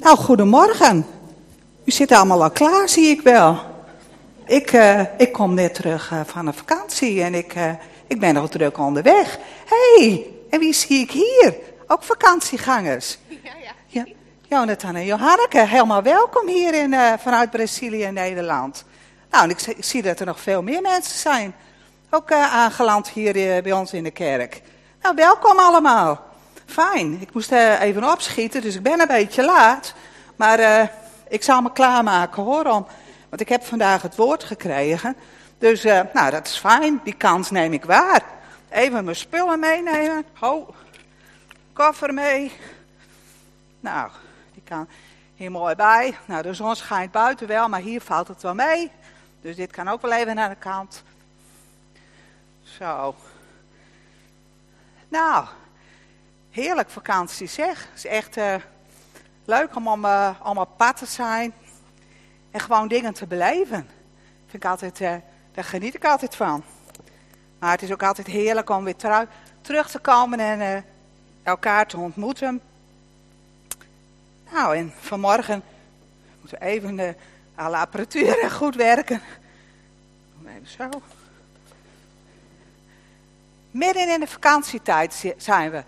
Nou, goedemorgen. U zit allemaal al klaar, zie ik wel. Ik, uh, ik kom net terug uh, van een vakantie en ik, uh, ik ben nog druk onderweg. Hé, hey, en wie zie ik hier? Ook vakantiegangers. Ja, ja. ja Jonathan en Johanneke, helemaal welkom hier in, vanuit Brazilië en Nederland. Nou, en ik, ik, zie dat er nog veel meer mensen zijn. Ook aangeland hier bij ons in de kerk. Nou, welkom allemaal. Fijn, ik moest even opschieten, dus ik ben een beetje laat. Maar uh, ik zal me klaarmaken hoor, om, want ik heb vandaag het woord gekregen. Dus uh, nou, dat is fijn, die kans neem ik waar. Even mijn spullen meenemen. Ho, koffer mee. Nou, die kan hier mooi bij. Nou, de zon schijnt buiten wel, maar hier valt het wel mee. Dus dit kan ook wel even naar de kant. Zo. Nou, heerlijk vakantie zeg. Het is echt uh, leuk om, om op pad te zijn. En gewoon dingen te beleven. Vind ik altijd, uh, daar geniet ik altijd van. Maar het is ook altijd heerlijk om weer terug te komen en elkaar te ontmoeten. Nou, en vanmorgen moeten we even de alle apparatuur goed werken. Even zo. Midden in de vakantietijd zijn we.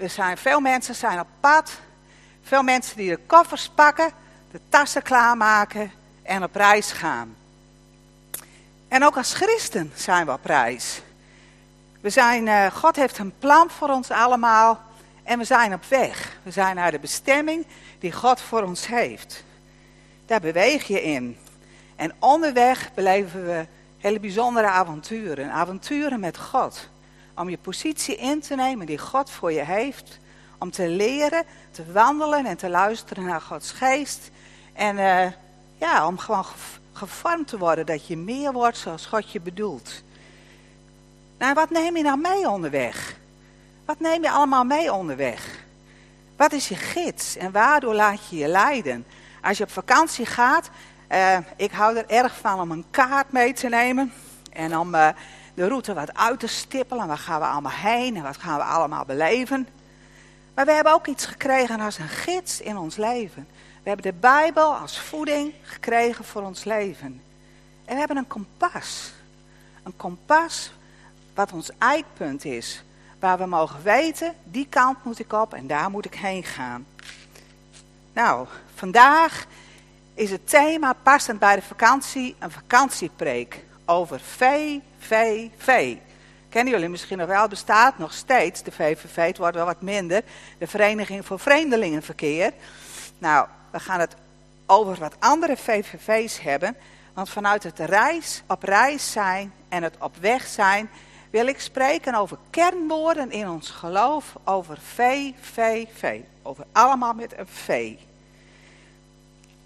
Er zijn veel mensen zijn op pad. Veel mensen die de koffers pakken, de tassen klaarmaken en op reis gaan. En ook als christen zijn we op reis. We zijn, uh, God heeft een plan voor ons allemaal en we zijn op weg. We zijn naar de bestemming die God voor ons heeft. Daar beweeg je in. En onderweg beleven we hele bijzondere avonturen. Avonturen met God om je positie in te nemen die God voor je heeft. Om te leren, te wandelen en te luisteren naar Gods geest. En uh, ja, om gewoon gevormd te worden dat je meer wordt zoals God je bedoelt. Nou, wat neem je nou mee onderweg? Wat neem je allemaal mee onderweg? Wat is je gids en waardoor laat je je leiden? Als je op vakantie gaat, uh, ik hou er erg van om een kaart mee te nemen. En om uh, de route wat uit te stippelen. Waar gaan we allemaal heen en wat gaan we allemaal beleven. Maar we hebben ook iets gekregen als een gids in ons leven. We hebben de Bijbel als voeding gekregen voor ons leven. En we hebben een kompas. Een kompas wat ons eikpunt is. Waar we mogen weten, die kant moet ik op en daar moet ik heen gaan. Nou, vandaag is het thema passend bij de vakantie een vakantiepreek over vee, vee. Kennen jullie misschien nog wel, bestaat nog steeds, de VVV, het wordt wel wat minder, de Vereniging voor Vreemdelingenverkeer. Nou, we gaan het over wat andere VVV's hebben, want vanuit het reis, op reis zijn en het op weg zijn, wil ik spreken over kernwoorden in ons geloof, over vee. Over allemaal met een vee.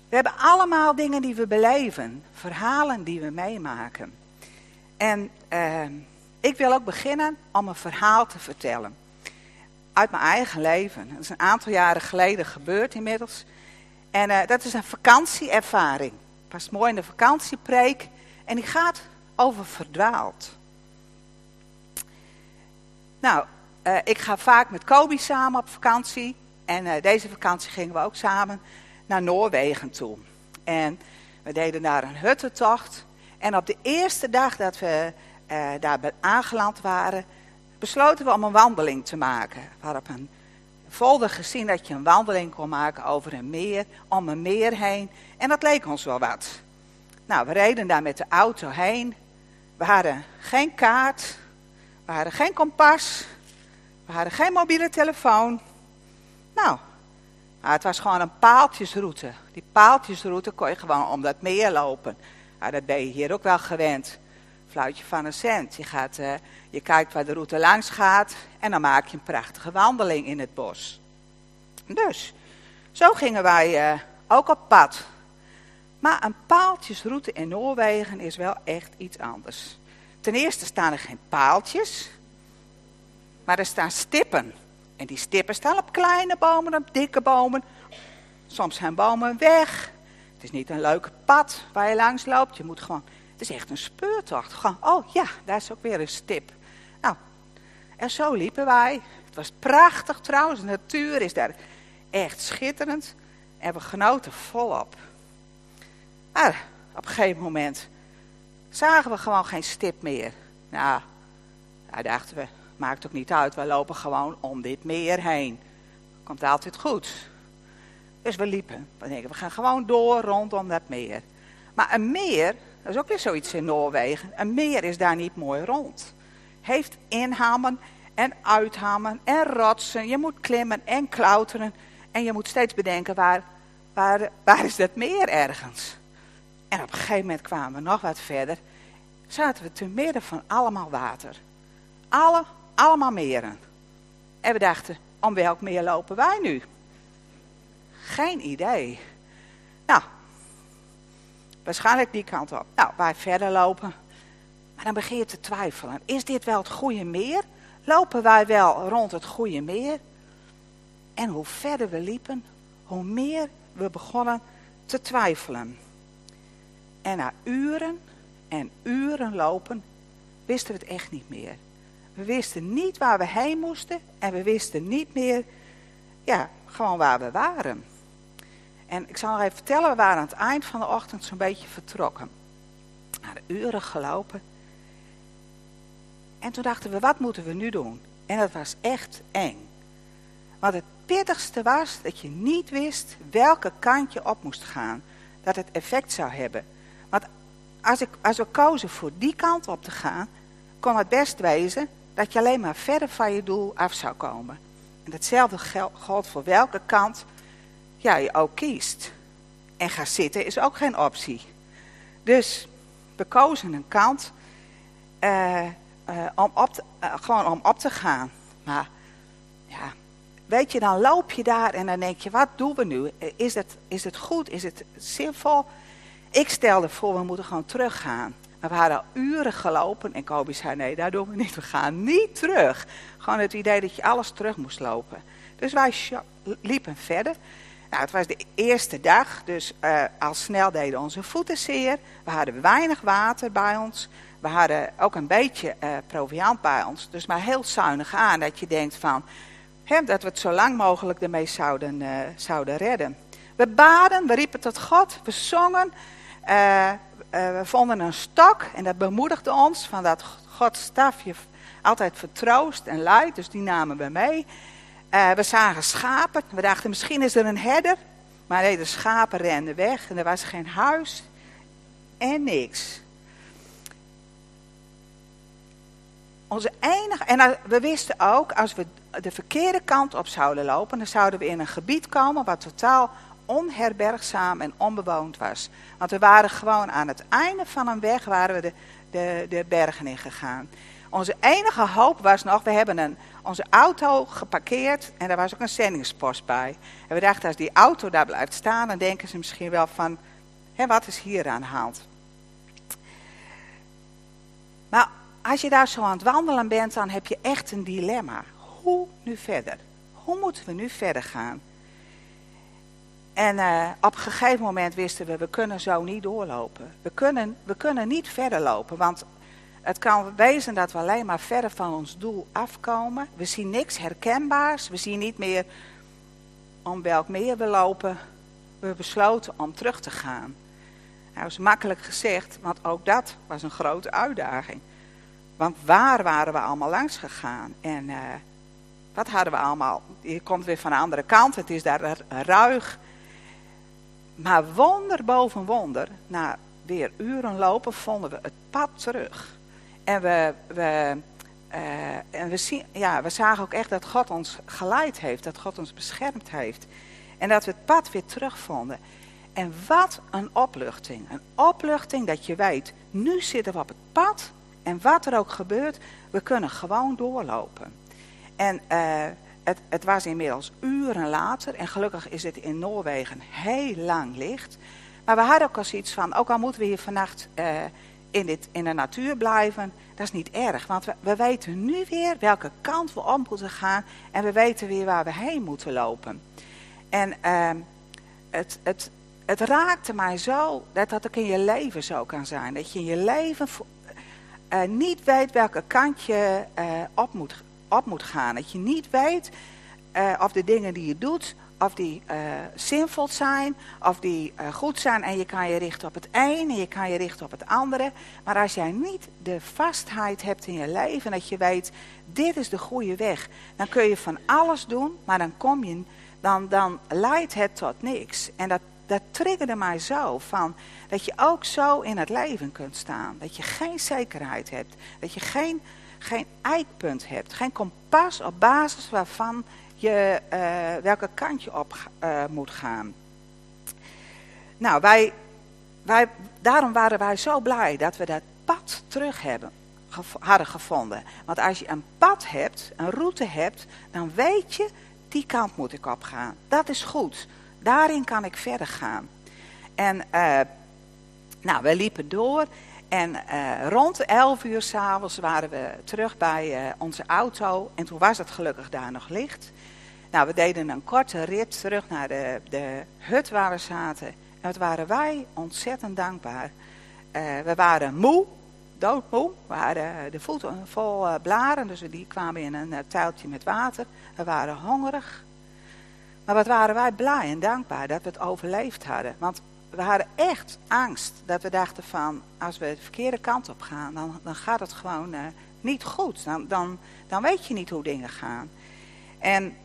We hebben allemaal dingen die we beleven, verhalen die we meemaken. En uh, ik wil ook beginnen om een verhaal te vertellen. Uit mijn eigen leven. Dat is een aantal jaren geleden gebeurd inmiddels. En uh, dat is een vakantieervaring. Past mooi in de vakantiepreek. En die gaat over verdwaald. Nou, uh, ik ga vaak met Kobi samen op vakantie. En deze vakantie gingen we ook samen naar Noorwegen toe. En we deden daar een huttentocht. En op de eerste dag dat we uh, daar aangeland waren, besloten we om een wandeling te maken. We hadden een folder gezien dat je een wandeling kon maken over een meer, om een meer heen. En dat leek ons wel wat. Nou, we reden daar met de auto heen. We hadden geen kaart, we hadden geen kompas, we hadden geen mobiele telefoon. Nou, het was gewoon een paaltjesroute. Die paaltjesroute kon je gewoon om dat meer lopen. Nou, dat ben je hier ook wel gewend. Fluitje van een cent. Je, gaat, uh, je kijkt waar de route langs gaat en dan maak je een prachtige wandeling in het bos. Dus, zo gingen wij uh, ook op pad. Maar een paaltjesroute in Noorwegen is wel echt iets anders. Ten eerste staan er geen paaltjes, maar er staan stippen. En die stippen staan op kleine bomen, op dikke bomen. Soms zijn bomen weg. Is niet een leuke pad waar je langs loopt. Je moet gewoon, het is echt een speurtocht. Gewoon, oh ja, daar is ook weer een stip. Nou, en zo liepen wij. Het was prachtig trouwens. De natuur is daar echt schitterend. En we genoten volop. Maar op een gegeven moment zagen we gewoon geen stip meer. Nou, daar dachten we, maakt ook niet uit, we lopen gewoon om dit meer heen. Komt altijd goed. Dus we liepen. We denken, we gaan gewoon door rondom dat meer. Maar een meer, dat is ook weer zoiets in Noorwegen. Een meer is daar niet mooi rond. Heeft inhammen en uithammen en rotsen. Je moet klimmen en klauteren. En je moet steeds bedenken, waar, waar, waar is dat meer ergens? En op een gegeven moment kwamen we nog wat verder. Zaten we te midden van allemaal water. Alle, allemaal meren. En we dachten, om welk meer lopen wij nu? Geen idee. Nou, waarschijnlijk die kant op. Nou, wij verder lopen. Maar dan begin je te twijfelen. Is dit wel het goede meer? Lopen wij wel rond het goede meer? En hoe verder we liepen, hoe meer we begonnen te twijfelen. En na uren en uren lopen, wisten we het echt niet meer. We wisten niet waar we heen moesten en we wisten niet meer, ja, gewoon waar we waren. En ik zal nog even vertellen, we waren aan het eind van de ochtend zo'n beetje vertrokken. Na de uren gelopen. En toen dachten we, wat moeten we nu doen? En dat was echt eng. Want het pittigste was dat je niet wist welke kant je op moest gaan. Dat het effect zou hebben. Want als, ik, als we kozen voor die kant op te gaan, kon het best wezen dat je alleen maar verder van je doel af zou komen. En hetzelfde geldt voor welke kant ja, je ook kiest. En gaan zitten is ook geen optie. Dus we kozen een kant uh, uh, om op te, uh, gewoon om op te gaan. Maar ja, weet je, dan loop je daar en dan denk je, wat doen we nu? Is het, is het goed? Is het zinvol? Ik stelde voor, we moeten gewoon teruggaan. Maar we hadden al uren gelopen en Kobe zei, nee, daar doen we niet. We gaan niet terug. Gewoon het idee dat je alles terug moest lopen. Dus wij liepen verder. Nou, het was de eerste dag, dus uh, al snel deden onze voeten zeer. We hadden weinig water bij ons. We hadden ook een beetje uh, proviant bij ons. Dus maar heel zuinig aan dat je denkt van... Hè, dat we het zo lang mogelijk ermee zouden, uh, zouden redden. We baden, we riepen tot God, we zongen. we vonden een stok en dat bemoedigde ons van dat Gods staf je altijd vertroost en leidt. Dus die namen we mee. Uh, we zagen schapen. We dachten misschien is er een herder. Maar nee, de schapen renden weg. En er was geen huis. En niks. Onze enige, en we wisten ook, als we de verkeerde kant op zouden lopen, dan zouden we in een gebied komen wat totaal onherbergzaam en onbewoond was. Want we waren gewoon aan het einde van een weg, waren we de, de, de bergen in gegaan. Onze enige hoop was nog, we hebben een, onze auto geparkeerd en daar was ook een zendingspost bij. En we dachten, als die auto daar blijft staan, dan denken ze misschien wel van, hé, wat is hier aan? Maar als je daar zo aan het wandelen bent, dan heb je echt een dilemma. Hoe nu verder? Hoe moeten we nu verder gaan? En uh, op een gegeven moment wisten we, we kunnen zo niet doorlopen. We kunnen, we kunnen niet verder lopen, want het kan wezen dat we alleen maar verder van ons doel afkomen. We zien niks herkenbaars. We zien niet meer om welk meer we lopen. We besloten om terug te gaan. Dat is makkelijk gezegd, want ook dat was een grote uitdaging. Want waar waren we allemaal langs gegaan? En uh, wat hadden we allemaal? Je komt weer van de andere kant, het is daar ruig. Maar wonder boven wonder, na weer uren lopen, vonden we het pad terug. En we, we, uh, en we, zien, ja, we zagen ook echt dat God ons geleid heeft, dat God ons beschermd heeft. En dat we het pad weer terugvonden. En wat een opluchting. Een opluchting dat je weet, nu zitten we op het pad. En wat er ook gebeurt, we kunnen gewoon doorlopen. En uh, het, het, was inmiddels uren later. En gelukkig is het in Noorwegen heel lang licht. Maar we hadden ook al zoiets van, ook al moeten we hier vannacht uh, in, dit, in de natuur blijven, dat is niet erg. Want we, we weten nu weer welke kant we op moeten gaan en we weten weer waar we heen moeten lopen. En uh, het, het, het raakte mij zo dat dat ook in je leven zo kan zijn. Dat je in je leven uh, niet weet welke kant je uh, op, moet, op moet gaan. Dat je niet weet uh, of de dingen die je doet of die uh, zinvol zijn, of die uh, goed zijn. En je kan je richten op het een en je kan je richten op het andere. Maar als jij niet de vastheid hebt in je leven, dat je weet, dit is de goede weg. Dan kun je van alles doen, maar dan kom je, dan, dan leidt het tot niks. En dat, dat triggerde mij zo, van, dat je ook zo in het leven kunt staan. Dat je geen zekerheid hebt, dat je geen, geen eikpunt hebt, geen kompas op basis waarvan je, uh, welke kant je op uh, moet gaan. Nou, wij, wij, daarom waren wij zo blij dat we dat pad terug hebben, hadden gevonden. Want als je een pad hebt, een route hebt, dan weet je, die kant moet ik op gaan. Dat is goed. Daarin kan ik verder gaan. En uh, nou, we liepen door en rond 11 uur s'avonds waren we terug bij onze auto. En toen was het gelukkig daar nog licht. Nou, we deden een korte rit terug naar de, de hut waar we zaten. En wat waren wij ontzettend dankbaar. Uh, we waren moe, doodmoe. We hadden de voeten vol uh, blaren, dus die kwamen in een uh, tuiltje met water. We waren hongerig. Maar wat waren wij blij en dankbaar dat we het overleefd hadden. Want we hadden echt angst dat we dachten van, als we de verkeerde kant op gaan, dan, dan gaat het gewoon niet goed. Dan, dan, dan weet je niet hoe dingen gaan. En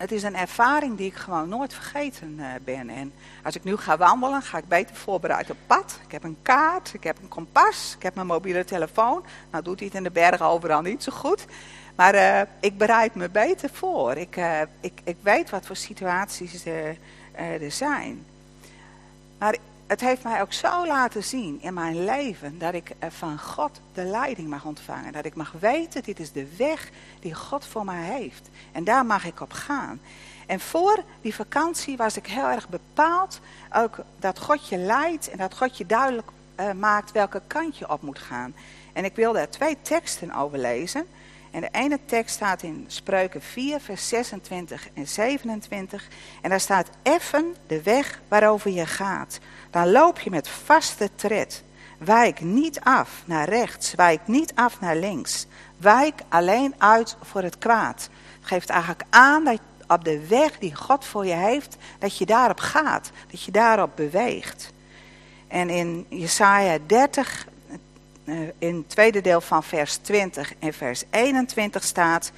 het is een ervaring die ik gewoon nooit vergeten uh, ben. En als ik nu ga wandelen, ga ik beter voorbereid op pad. Ik heb een kaart, ik heb een kompas, ik heb mijn mobiele telefoon. Nou doet hij het in de bergen overal niet zo goed. Maar uh, ik bereid me beter voor. Ik, uh, ik, ik weet wat voor situaties er zijn. Maar het heeft mij ook zo laten zien in mijn leven dat ik van God de leiding mag ontvangen. Dat ik mag weten, dit is de weg die God voor mij heeft. En daar mag ik op gaan. En voor die vakantie was ik heel erg bepaald ook dat God je leidt en dat God je duidelijk uh, maakt welke kant je op moet gaan. En ik wil daar twee teksten over lezen. En de ene tekst staat in Spreuken 4, vers 26 en 27. En daar staat: Effen de weg waarover je gaat. Dan loop je met vaste tred. Wijk niet af naar rechts, wijk niet af naar links. Wijk alleen uit voor het kwaad. Geeft eigenlijk aan dat op de weg die God voor je heeft, dat je daarop gaat, dat je daarop beweegt. En in Jesaja 30, eh, in het tweede deel van vers 20 en vers 21 staat: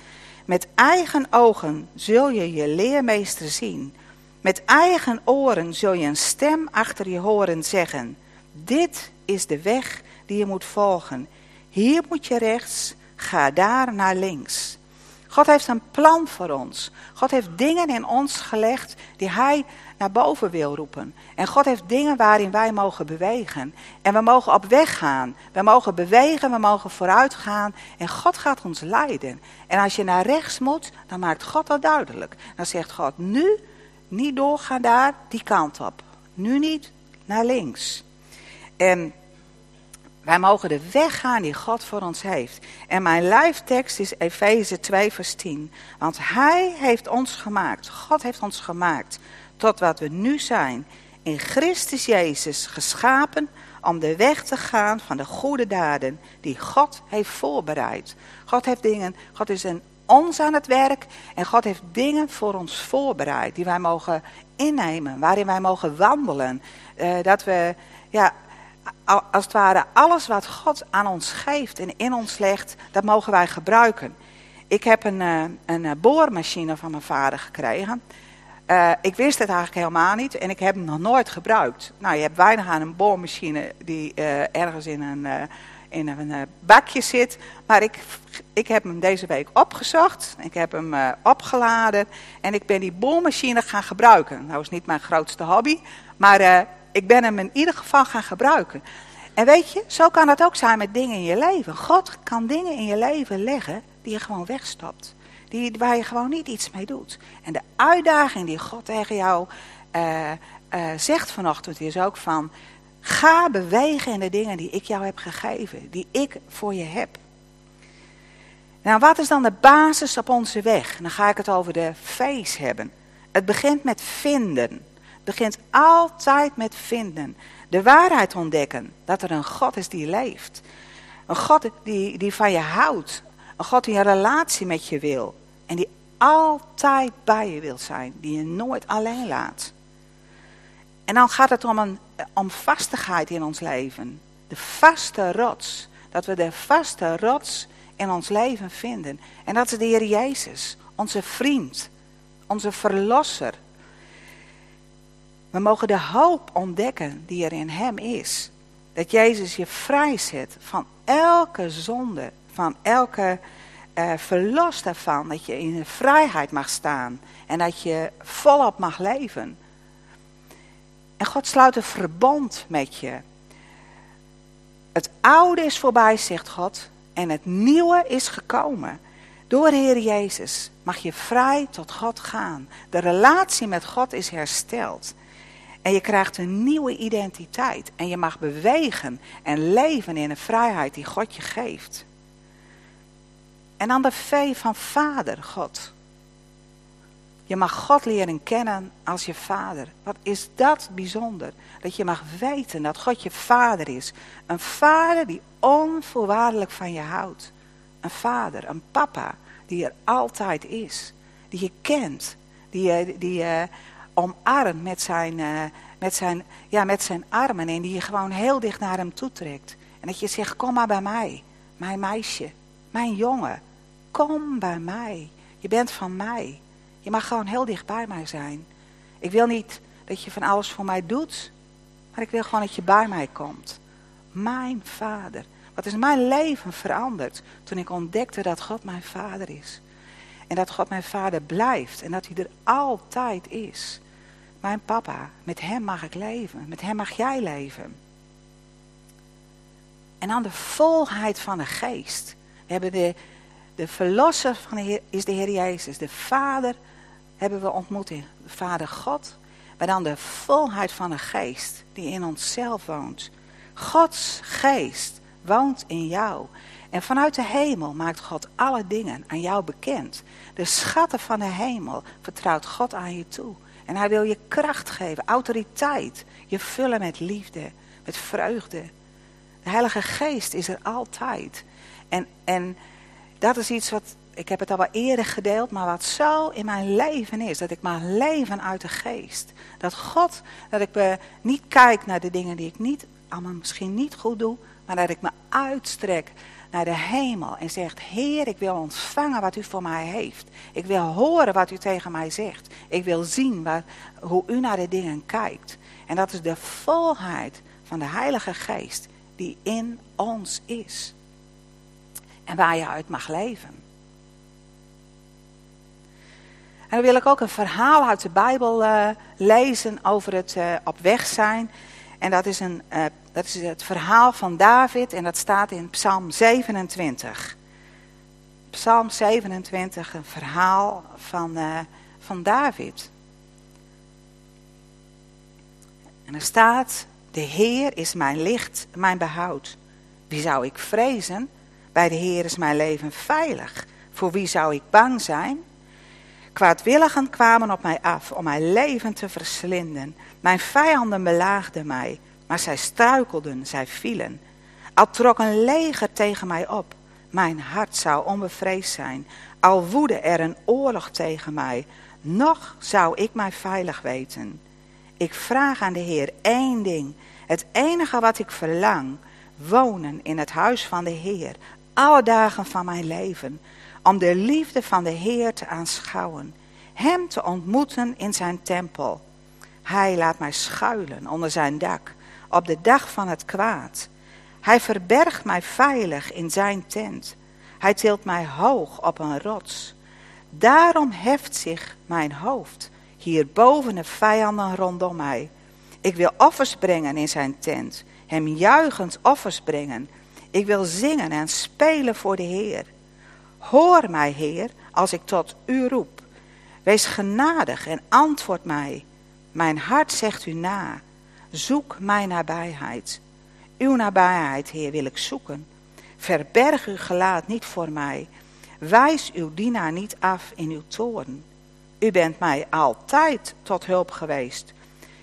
Met eigen ogen zul je je leermeester zien. Met eigen oren zul je een stem achter je horen zeggen: Dit is de weg die je moet volgen. Hier moet je rechts, ga daar naar links. God heeft een plan voor ons. God heeft dingen in ons gelegd die Hij naar boven wil roepen. En God heeft dingen waarin wij mogen bewegen. En we mogen op weg gaan. We mogen bewegen, we mogen vooruit gaan. En God gaat ons leiden. En als je naar rechts moet, dan maakt God dat duidelijk. Dan zegt God, nu niet doorgaan daar, die kant op. Nu niet naar links. En wij mogen de weg gaan die God voor ons heeft. En mijn lijftekst is Efeze 2 vers 10. Want Hij heeft ons gemaakt, God heeft ons gemaakt, tot wat we nu zijn. In Christus Jezus geschapen om de weg te gaan van de goede daden die God heeft voorbereid. God heeft dingen, God is in ons aan het werk en God heeft dingen voor ons voorbereid die wij mogen innemen, waarin wij mogen wandelen. Uh, dat we ja, als het ware alles wat God aan ons geeft en in ons legt, dat mogen wij gebruiken. Ik heb een, eh, een eh, boormachine van mijn vader gekregen. Uh, ik wist het eigenlijk helemaal niet en ik heb hem nog nooit gebruikt. Nou, je hebt weinig aan een boormachine die ergens in een, in een bakje zit. Maar ik, ik heb hem deze week opgezocht. Ik heb hem opgeladen en ik ben die boormachine gaan gebruiken. Nou is niet mijn grootste hobby, maar ik ben hem in ieder geval gaan gebruiken. En weet je, zo kan het ook zijn met dingen in je leven. God kan dingen in je leven leggen die je gewoon wegstopt. Die, waar je gewoon niet iets mee doet. En de uitdaging die God tegen jou uh, uh, zegt vanochtend is ook van... Ga bewegen in de dingen die ik jou heb gegeven. Die ik voor je heb. Nou, wat is dan de basis op onze weg? Dan ga ik het over de face hebben. Het begint met vinden begint altijd met vinden. De waarheid ontdekken. Dat er een God is die leeft. Een God die, die van je houdt. Een God die een relatie met je wil. En die altijd bij je wil zijn. Die je nooit alleen laat. En dan gaat het om, een, om vastigheid in ons leven. De vaste rots. Dat we de vaste rots in ons leven vinden. En dat is de Heer Jezus. Onze vriend. Onze verlosser. We mogen de hoop ontdekken die er in Hem is. Dat Jezus je vrijzet van elke zonde, van elke uh, verlost daarvan. Dat je in vrijheid mag staan en dat je volop mag leven. En God sluit een verbond met je. Het oude is voorbij, zegt God, en het nieuwe is gekomen. Door Heer Jezus mag je vrij tot God gaan. De relatie met God is hersteld. En je krijgt een nieuwe identiteit. En je mag bewegen en leven in de vrijheid die God je geeft. En dan de V van Vader, God. Je mag God leren kennen als je vader. Wat is dat bijzonder? Dat je mag weten dat God je vader is. Een vader die onvoorwaardelijk van je houdt. Een vader, een papa die er altijd is. Die je kent. Die je, die je omarmt met zijn, uh, met, zijn, ja, met zijn armen. En die je gewoon heel dicht naar hem toetrekt. En dat je zegt, kom maar bij mij. Mijn meisje. Mijn jongen. Kom bij mij. Je bent van mij. Je mag gewoon heel dicht bij mij zijn. Ik wil niet dat je van alles voor mij doet. Maar ik wil gewoon dat je bij mij komt. Mijn vader. Wat is mijn leven veranderd toen ik ontdekte dat God mijn vader is. En dat God mijn vader blijft. En dat hij er altijd is. Mijn papa, met hem mag ik leven. Met hem mag jij leven. En dan de volheid van de geest. We hebben de, de verlosser van de Heer, is de Heer Jezus. De Vader hebben we ontmoet in Vader God. Maar dan de volheid van de geest die in onszelf woont. Gods geest woont in jou. En vanuit de hemel maakt God alle dingen aan jou bekend. De schatten van de hemel vertrouwt God aan je toe. En hij wil je kracht geven, autoriteit. Je vullen met liefde, met vreugde. De Heilige Geest is er altijd. En, en dat is iets wat, ik heb het al wel eerder gedeeld, maar wat zo in mijn leven is. Dat ik maar leven uit de Geest. Dat God, dat ik me niet kijk naar de dingen die ik niet, allemaal misschien niet goed doe. Maar dat ik me uitstrek naar de hemel en zegt: Heer, ik wil ontvangen wat u voor mij heeft. Ik wil horen wat u tegen mij zegt. Ik wil zien hoe u naar de dingen kijkt. En dat is de volheid van de Heilige Geest die in ons is. En waar je uit mag leven. En dan wil ik ook een verhaal uit de Bijbel uh, lezen over het uh, op weg zijn. En dat is, een, uh, dat is het verhaal van David en dat staat in Psalm 27. Psalm 27, een verhaal van, van David. En er staat, de Heer is mijn licht, mijn behoud. Wie zou ik vrezen? Bij de Heer is mijn leven veilig. Voor wie zou ik bang zijn? Kwaadwilligen kwamen op mij af om mijn leven te verslinden. Mijn vijanden belaagden mij, maar zij struikelden, zij vielen. Al trok een leger tegen mij op, mijn hart zou onbevreesd zijn. Al woedde er een oorlog tegen mij, nog zou ik mij veilig weten. Ik vraag aan de Heer één ding, het enige wat ik verlang, wonen in het huis van de Heer, alle dagen van mijn leven, om de liefde van de Heer te aanschouwen, Hem te ontmoeten in zijn tempel. Hij laat mij schuilen onder zijn dak, op de dag van het kwaad. Hij verbergt mij veilig in zijn tent. Hij tilt mij hoog op een rots. Daarom heft zich mijn hoofd, hier boven de vijanden rondom mij. Ik wil offers brengen in zijn tent, hem juichend offers brengen. Ik wil zingen en spelen voor de Heer. Hoor mij, Heer, als ik tot u roep. Wees genadig en antwoord mij. Mijn hart zegt u na. Zoek mijn nabijheid. Uw nabijheid, Heer, wil ik zoeken. Verberg uw gelaat niet voor mij. Wijs uw dienaar niet af in uw toorn. U bent mij altijd tot hulp geweest.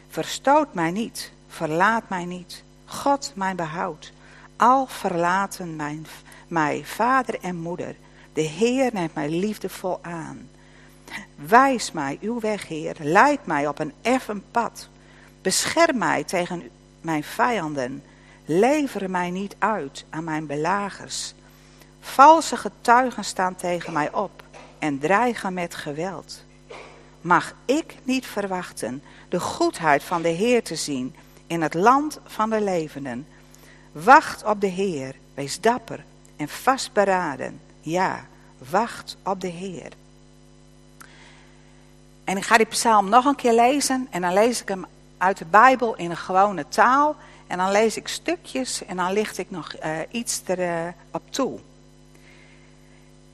Verstoot mij niet, verlaat mij niet. God, mijn behoud. Al verlaten mijn, mij vader en moeder. De Heer neemt mij liefdevol aan. Wijs mij uw weg, Heer. Leid mij op een effen pad. Bescherm mij tegen mijn vijanden. Lever mij niet uit aan mijn belagers. Valse getuigen staan tegen mij op en dreigen met geweld. Mag ik niet verwachten de goedheid van de Heer te zien in het land van de levenden? Wacht op de Heer, wees dapper en vastberaden. Ja, wacht op de Heer. En ik ga die psalm nog een keer lezen en dan lees ik hem uit de Bijbel in een gewone taal. En dan lees ik stukjes en dan licht ik nog uh, iets erop uh, toe.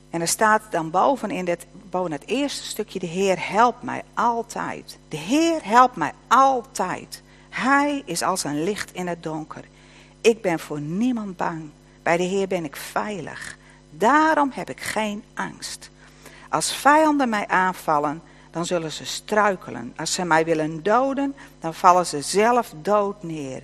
En er staat dan boven in dit, boven het eerste stukje, de Heer helpt mij altijd. De Heer helpt mij altijd. Hij is als een licht in het donker. Ik ben voor niemand bang. Bij de Heer ben ik veilig. Daarom heb ik geen angst. Als vijanden mij aanvallen, dan zullen ze struikelen. Als ze mij willen doden, dan vallen ze zelf dood neer.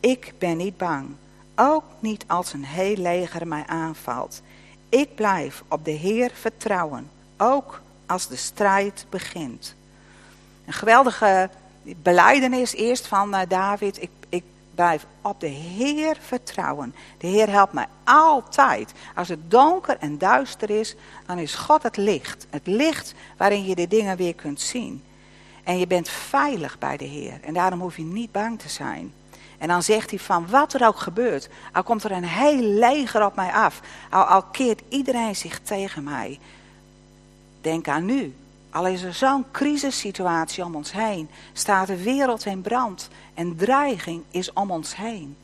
Ik ben niet bang, ook niet als een heel leger mij aanvalt. Ik blijf op de Heer vertrouwen, ook als de strijd begint. Een geweldige beleidenis eerst van eh, David. Ik blijf op de Heer vertrouwen. De Heer helpt mij altijd. Als het donker en duister is, dan is God het licht. Het licht waarin je de dingen weer kunt zien. En je bent veilig bij de Heer. En daarom hoef je niet bang te zijn. En dan zegt hij van wat er ook gebeurt. Al komt er een heel leger op mij af. Al, al keert iedereen zich tegen mij. Denk aan nu. Al is er zo'n crisissituatie om ons heen. Staat de wereld in brand. En dreiging is om ons heen.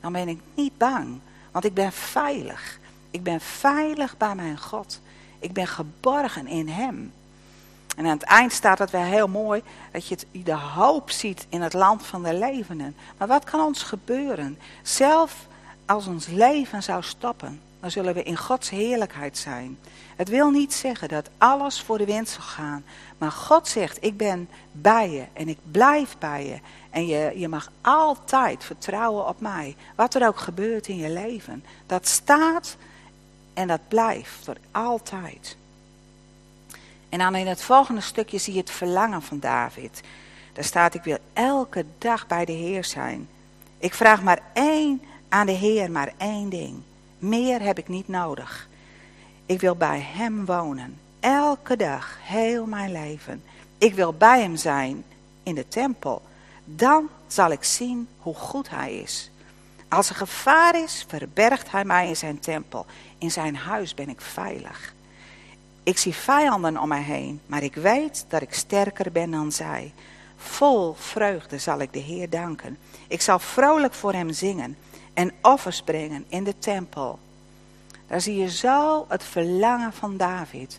Dan ben ik niet bang. Want ik ben veilig. Ik ben veilig bij mijn God. Ik ben geborgen in Hem. En aan het eind staat het wel heel mooi dat je de hoop ziet in het land van de levenden. Maar wat kan ons gebeuren? Zelf als ons leven zou stoppen, dan zullen we in Gods heerlijkheid zijn. Het wil niet zeggen dat alles voor de wind zal gaan. Maar God zegt, ik ben bij je en ik blijf bij je. En je, je mag altijd vertrouwen op mij. Wat er ook gebeurt in je leven. Dat staat en dat blijft voor altijd. En dan in het volgende stukje zie je het verlangen van David. Daar staat, ik wil elke dag bij de Heer zijn. Ik vraag maar één aan de Heer, maar één ding. Meer heb ik niet nodig. Ik wil bij Hem wonen. Elke dag, heel mijn leven. Ik wil bij Hem zijn in de tempel. Dan zal ik zien hoe goed Hij is. Als er gevaar is, verbergt Hij mij in zijn tempel. In zijn huis ben ik veilig. Ik zie vijanden om mij heen, maar ik weet dat ik sterker ben dan zij. Vol vreugde zal ik de Heer danken. Ik zal vrolijk voor Hem zingen en offers brengen in de tempel. Daar zie je zo het verlangen van David.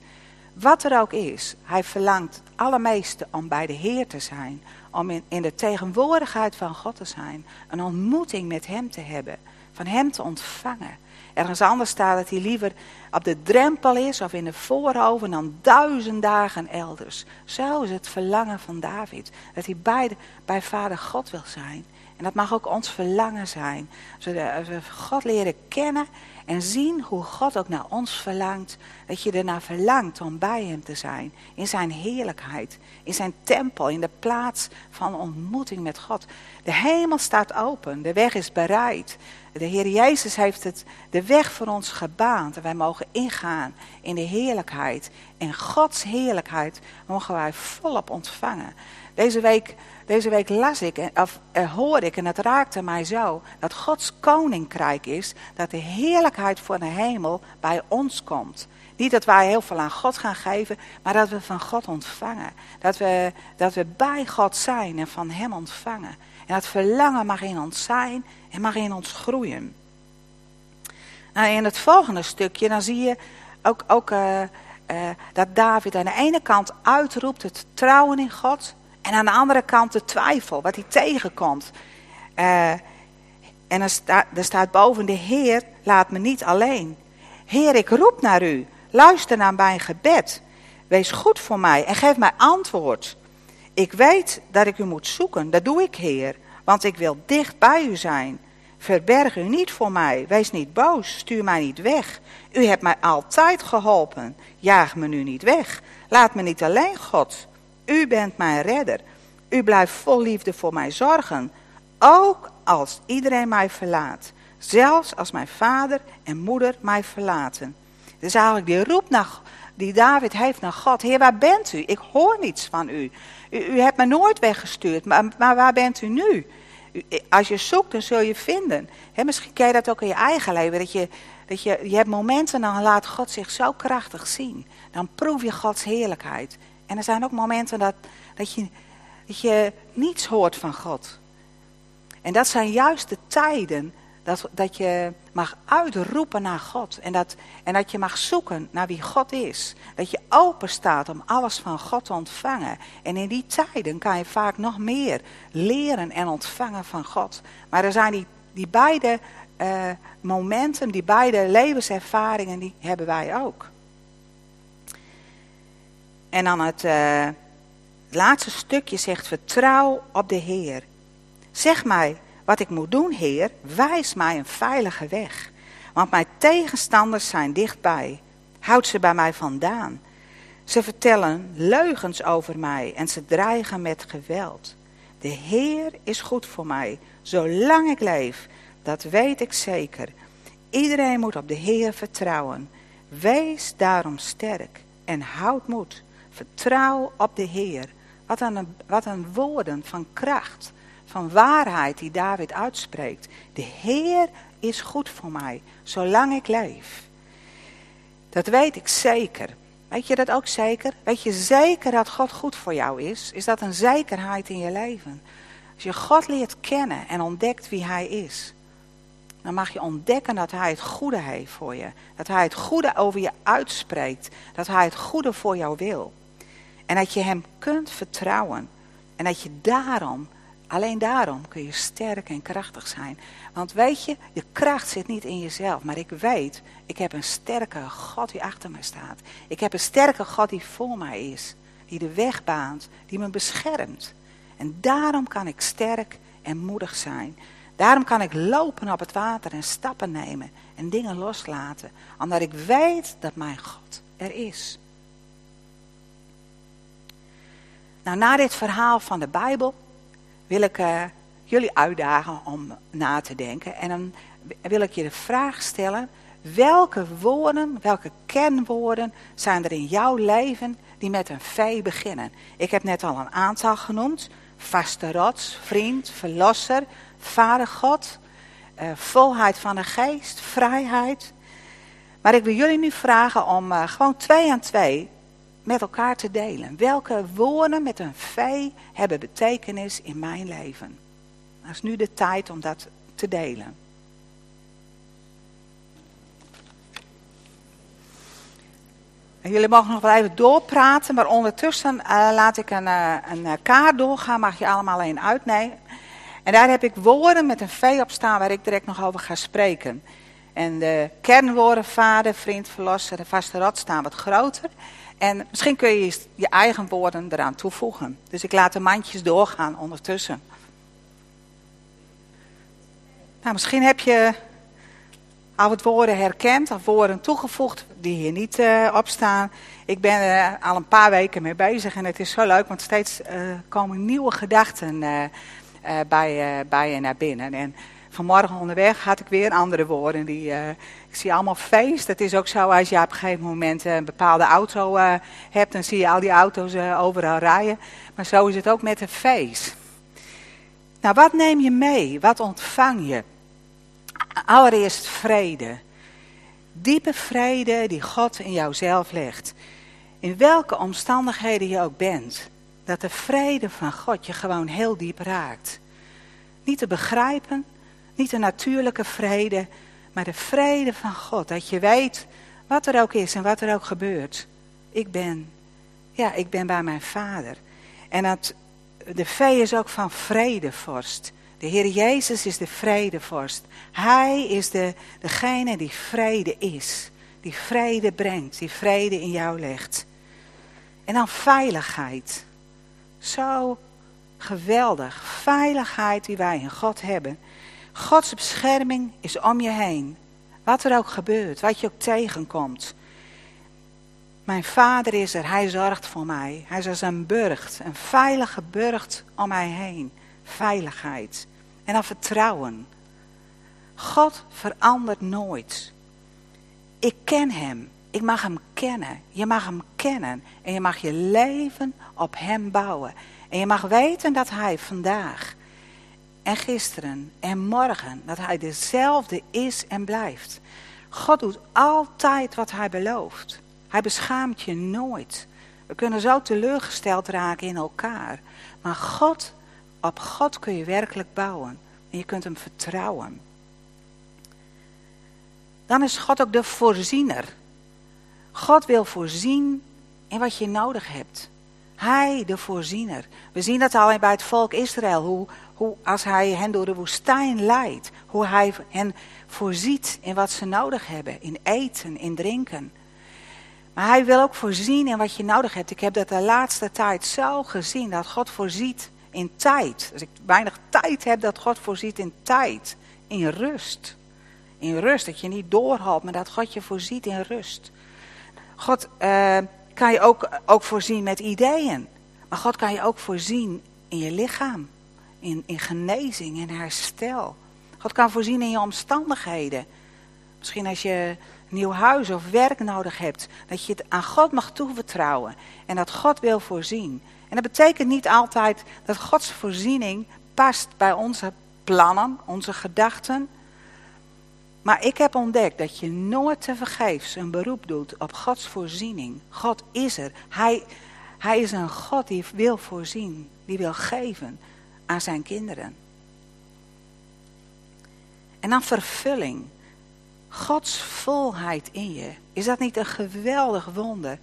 Wat er ook is, hij verlangt het allermeeste om bij de Heer te zijn. Om in, de tegenwoordigheid van God te zijn. Een ontmoeting met Hem te hebben. Van Hem te ontvangen. Ergens anders staat dat hij liever op de drempel is of in de voorhoven dan duizend dagen elders. Zo is het verlangen van David. Dat hij bij, bij vader God wil zijn. En dat mag ook ons verlangen zijn. Zodat we God leren kennen en zien hoe God ook naar ons verlangt. Dat je ernaar verlangt om bij hem te zijn. In zijn heerlijkheid. In zijn tempel. In de plaats van ontmoeting met God. De hemel staat open. De weg is bereid. De Heer Jezus heeft het, de weg voor ons gebaand. En wij mogen ingaan in de heerlijkheid. En Gods heerlijkheid mogen wij volop ontvangen. Deze week, deze week las ik, of uh, hoorde ik, en het raakte mij zo, dat Gods koninkrijk is, dat de heerlijkheid voor de hemel bij ons komt. Niet dat wij heel veel aan God gaan geven, maar dat we van God ontvangen. Dat we, dat we bij God zijn en van Hem ontvangen. En dat verlangen mag in ons zijn en mag in ons groeien. Nou, in het volgende stukje, dan zie je ook, ook uh, dat David aan de ene kant uitroept het trouwen in God. En aan de andere kant de twijfel, wat hij tegenkomt. Uh, en er, er staat boven de Heer, laat me niet alleen. Heer, ik roep naar u. Luister naar mijn gebed. Wees goed voor mij en geef mij antwoord. Ik weet dat ik u moet zoeken, dat doe ik, Heer, want ik wil dicht bij u zijn. Verberg u niet voor mij. Wees niet boos. Stuur mij niet weg. U hebt mij altijd geholpen. Jaag me nu niet weg. Laat me niet alleen, God. U bent mijn redder. U blijft vol liefde voor mij zorgen. Ook als iedereen mij verlaat. Zelfs als mijn vader en moeder mij verlaten. Dus eigenlijk die roep naar, die David heeft naar God. Heer, waar bent u? Ik hoor niets van u. U, u hebt me nooit weggestuurd, maar, maar waar bent u nu? als je zoekt, dan zul je vinden. misschien ken je dat ook in je eigen leven. Dat je, dat je, je hebt momenten, dan laat God zich zo krachtig zien. Dan proef je Gods heerlijkheid. En er zijn ook momenten dat, dat, je, dat je niets hoort van God. En dat zijn juist de tijden dat, dat je mag uitroepen naar God. En dat, en dat je mag zoeken naar wie God is. Dat je open staat om alles van God te ontvangen. En in die tijden kan je vaak nog meer leren en ontvangen van God. Maar er zijn die, die beide uh, momenten, die beide levenservaringen, die hebben wij ook. En dan het uh, laatste stukje zegt vertrouw op de Heer. Zeg mij, wat ik moet doen, Heer, wijs mij een veilige weg. Want mijn tegenstanders zijn dichtbij. Houd ze bij mij vandaan. Ze vertellen leugens over mij en ze dreigen met geweld. De Heer is goed voor mij, zolang ik leef. Dat weet ik zeker. Iedereen moet op de Heer vertrouwen. Wees daarom sterk en houd moed. Vertrouw op de Heer. Wat een, wat een woorden van kracht van waarheid die David uitspreekt. De Heer is goed voor mij, zolang ik leef. Dat weet ik zeker. Weet je dat ook zeker? Weet je zeker dat God goed voor jou is? Is dat een zekerheid in je leven? Als je God leert kennen en ontdekt wie Hij is, dan mag je ontdekken dat Hij het goede heeft voor je. Dat Hij het goede over je uitspreekt. Dat Hij het goede voor jou wil. En dat je Hem kunt vertrouwen. En dat je daarom Alleen daarom kun je sterk en krachtig zijn. Want weet je, je kracht zit niet in jezelf. Maar ik weet, ik heb een sterke God die achter mij staat. Ik heb een sterke God die voor mij is. Die de weg baant, die me beschermt. En daarom kan ik sterk en moedig zijn. Daarom kan ik lopen op het water en stappen nemen en dingen loslaten. Omdat ik weet dat mijn God er is. Nou, na dit verhaal van de Bijbel wil ik uh, jullie uitdagen om na te denken. En dan wil ik je de vraag stellen: welke woorden, welke kenwoorden zijn er in jouw leven die met een V beginnen? Ik heb net al een aantal genoemd: vaste rots, vriend, verlosser, vader God, uh, volheid van de geest, vrijheid. Maar ik wil jullie nu vragen om uh, gewoon twee aan twee met elkaar te delen. Welke woorden met een V hebben betekenis in mijn leven? Dat is nu de tijd om dat te delen. En jullie mogen nog wel even doorpraten, maar ondertussen uh, laat ik een, uh, een eh, kaart doorgaan, mag je allemaal een uitnemen. En daar heb ik woorden met een V op staan waar ik direct nog over ga spreken. En de kernwoorden vader, vriend, verlosser vaste rad staan wat groter. En misschien kun je je eigen woorden eraan toevoegen. Dus ik laat de mandjes doorgaan ondertussen. Nou, misschien heb je al wat woorden herkend of woorden toegevoegd die hier niet uh, op staan. Ik ben er al een paar weken mee bezig en het is zo leuk, want steeds uh, komen nieuwe gedachten bij, bij je naar binnen. En vanmorgen onderweg had ik weer andere woorden. Die, uh, ik zie allemaal feest. Het is ook zo als je op een gegeven moment een bepaalde auto uh, hebt. Dan zie je al die auto's overal rijden. Maar zo is het ook met een feest. Nou, wat neem je mee? Wat ontvang je? Allereerst vrede. Diepe vrede die God in jouzelf legt. In welke omstandigheden je ook bent. Dat de vrede van God je gewoon heel diep raakt. Niet te begrijpen, niet de natuurlijke vrede, maar de vrede van God. Dat je weet wat er ook is en wat er ook gebeurt. Ik ben, ja, ik ben bij mijn vader. En dat, de V is ook van vredevorst. De Heer Jezus is de vredevorst. Hij is de, degene die vrede is. Die vrede brengt, die vrede in jou legt. En dan veiligheid. Zo geweldig. Veiligheid die wij in God hebben. Gods bescherming is om je heen. Wat er ook gebeurt, wat je ook tegenkomt. Mijn vader is er, hij zorgt voor mij. Hij is als een burcht, een veilige burcht om mij heen. Veiligheid. En dan vertrouwen. God verandert nooit. Ik ken hem. Ik mag hem kennen. Je mag hem kennen. En je mag je leven op hem bouwen. En je mag weten dat hij vandaag en gisteren en morgen, dat hij dezelfde is en blijft. God doet altijd wat hij belooft. Hij beschaamt je nooit. We kunnen zo teleurgesteld raken in elkaar. Maar God, op God kun je werkelijk bouwen. En je kunt hem vertrouwen. Dan is God ook de voorziener. God wil voorzien in wat je nodig hebt. Hij, de voorziener. We zien dat al bij het volk Israël, hoe, hoe als hij hen door de woestijn leidt, hoe hij hen voorziet in wat ze nodig hebben, in eten, in drinken. Maar hij wil ook voorzien in wat je nodig hebt. Ik heb dat de laatste tijd zo gezien, dat God voorziet in tijd. Als ik weinig tijd heb, dat God voorziet in tijd, in rust. In rust, dat je niet doorhaalt, maar dat God je voorziet in rust. God uh, kan je ook, ook voorzien met ideeën. Maar God kan je ook voorzien in je lichaam. In, in genezing, in herstel. God kan voorzien in je omstandigheden. Misschien als je nieuw huis of werk nodig hebt. Dat je het aan God mag toevertrouwen. En dat God wil voorzien. En dat betekent niet altijd dat Gods voorziening past bij onze plannen, onze gedachten. Maar ik heb ontdekt dat je nooit te vergeefs een beroep doet op Gods voorziening. God is er. Hij, hij is een God die wil voorzien, die wil geven aan zijn kinderen. En dan vervulling. Gods volheid in je. Is dat niet een geweldig wonder?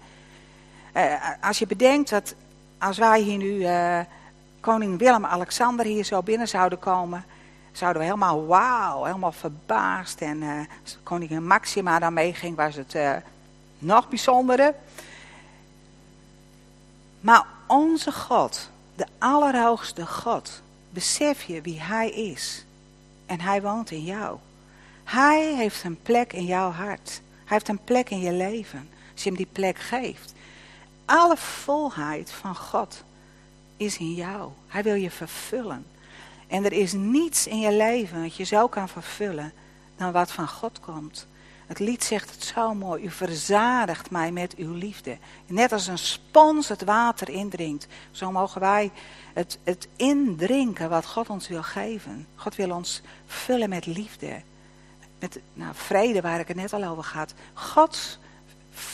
Uh, als je bedenkt dat als wij hier nu uh, koning Willem-Alexander hier zo binnen zouden komen zouden we helemaal wauw, helemaal verbaasd. En uh, koningin Maxima dan meeging, was het uh, nog bijzondere. Maar onze God, de Allerhoogste God, besef je wie Hij is. En Hij woont in jou. Hij heeft een plek in jouw hart. Hij heeft een plek in je leven. Als je hem die plek geeft. Alle volheid van God is in jou. Hij wil je vervullen. En er is niets in je leven wat je zo kan vervullen dan wat van God komt. Het lied zegt het zo mooi. U verzadigt mij met uw liefde. Net als een spons het water indringt. Zo mogen wij het, het indrinken wat God ons wil geven. God wil ons vullen met liefde. Met nou, vrede waar ik het net al over had. God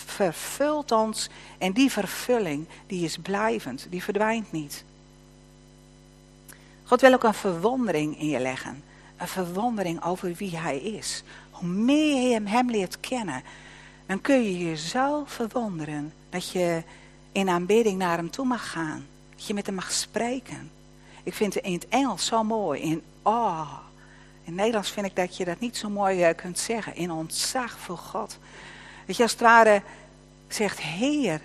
vervult ons. En die vervulling die is blijvend. Die verdwijnt niet. God wil ook een verwondering in je leggen. Een verwondering over wie hij is. Hoe meer je hem, leert kennen, dan kun je je zo verwonderen dat je in aanbidding naar hem toe mag gaan. Dat je met hem mag spreken. Ik vind het in het Engels zo mooi, in awe. In Nederlands vind ik dat je dat niet zo mooi eh, kunt zeggen. In ontzag voor God. Dat je als het ware zegt, Heer,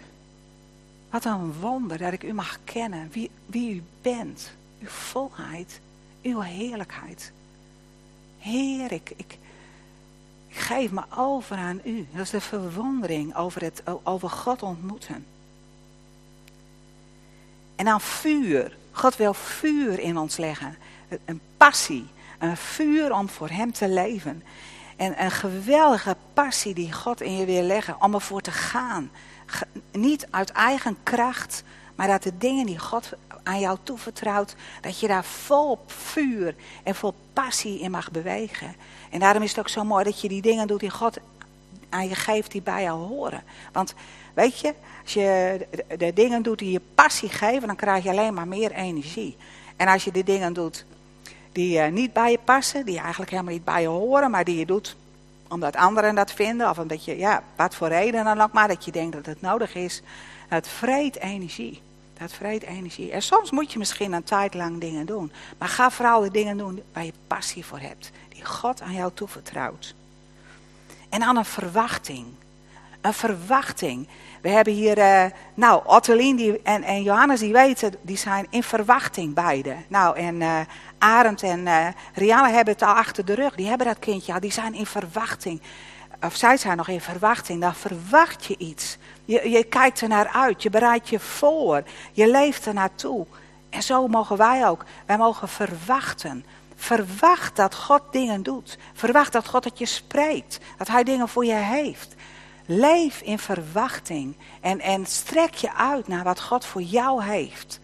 wat een wonder dat ik u mag kennen, wie, wie u bent uw volheid, uw heerlijkheid. Heer, ik, ik, geef me over aan u. Dat is de verwondering over, het, over God ontmoeten. En dan vuur. God wil vuur in ons leggen. Een passie. Een vuur om voor hem te leven. En een geweldige passie die God in je wil leggen om ervoor te gaan. Niet uit eigen kracht, maar dat de dingen die God aan jou toevertrouwt, dat je daar vol vuur en vol passie in mag bewegen. En daarom is het ook zo mooi dat je die dingen doet die God aan je geeft die bij jou horen. Want weet je, als je de, dingen doet die je passie geven, dan krijg je alleen maar meer energie. En als je de dingen doet die uh, niet bij je passen, die eigenlijk helemaal niet bij je horen, maar die je doet omdat anderen dat vinden, of omdat je, ja, wat voor reden dan ook maar, dat je denkt dat het nodig is, het vreet energie. Dat vreet energie. En soms moet je misschien een tijd lang dingen doen. Maar ga vooral de dingen doen waar je passie voor hebt. Die God aan jou toevertrouwt. En aan een verwachting. Een verwachting. We hebben hier, uh, nou, Ottelien die, en, en Johannes, die weten, die zijn in verwachting beide. Nou, en uh, Arend en uh, Rianne hebben het al achter de rug. Die hebben dat kindje al, die zijn in verwachting. Of zij zijn nog in verwachting. Dan verwacht je iets. Je, je kijkt er naar uit, je bereidt je voor, je leeft er naartoe. En zo mogen wij ook. Wij mogen verwachten. Verwacht dat God dingen doet. Verwacht dat God het je spreekt. Dat Hij dingen voor je heeft. Leef in verwachting. En, en strek je uit naar wat God voor jou heeft.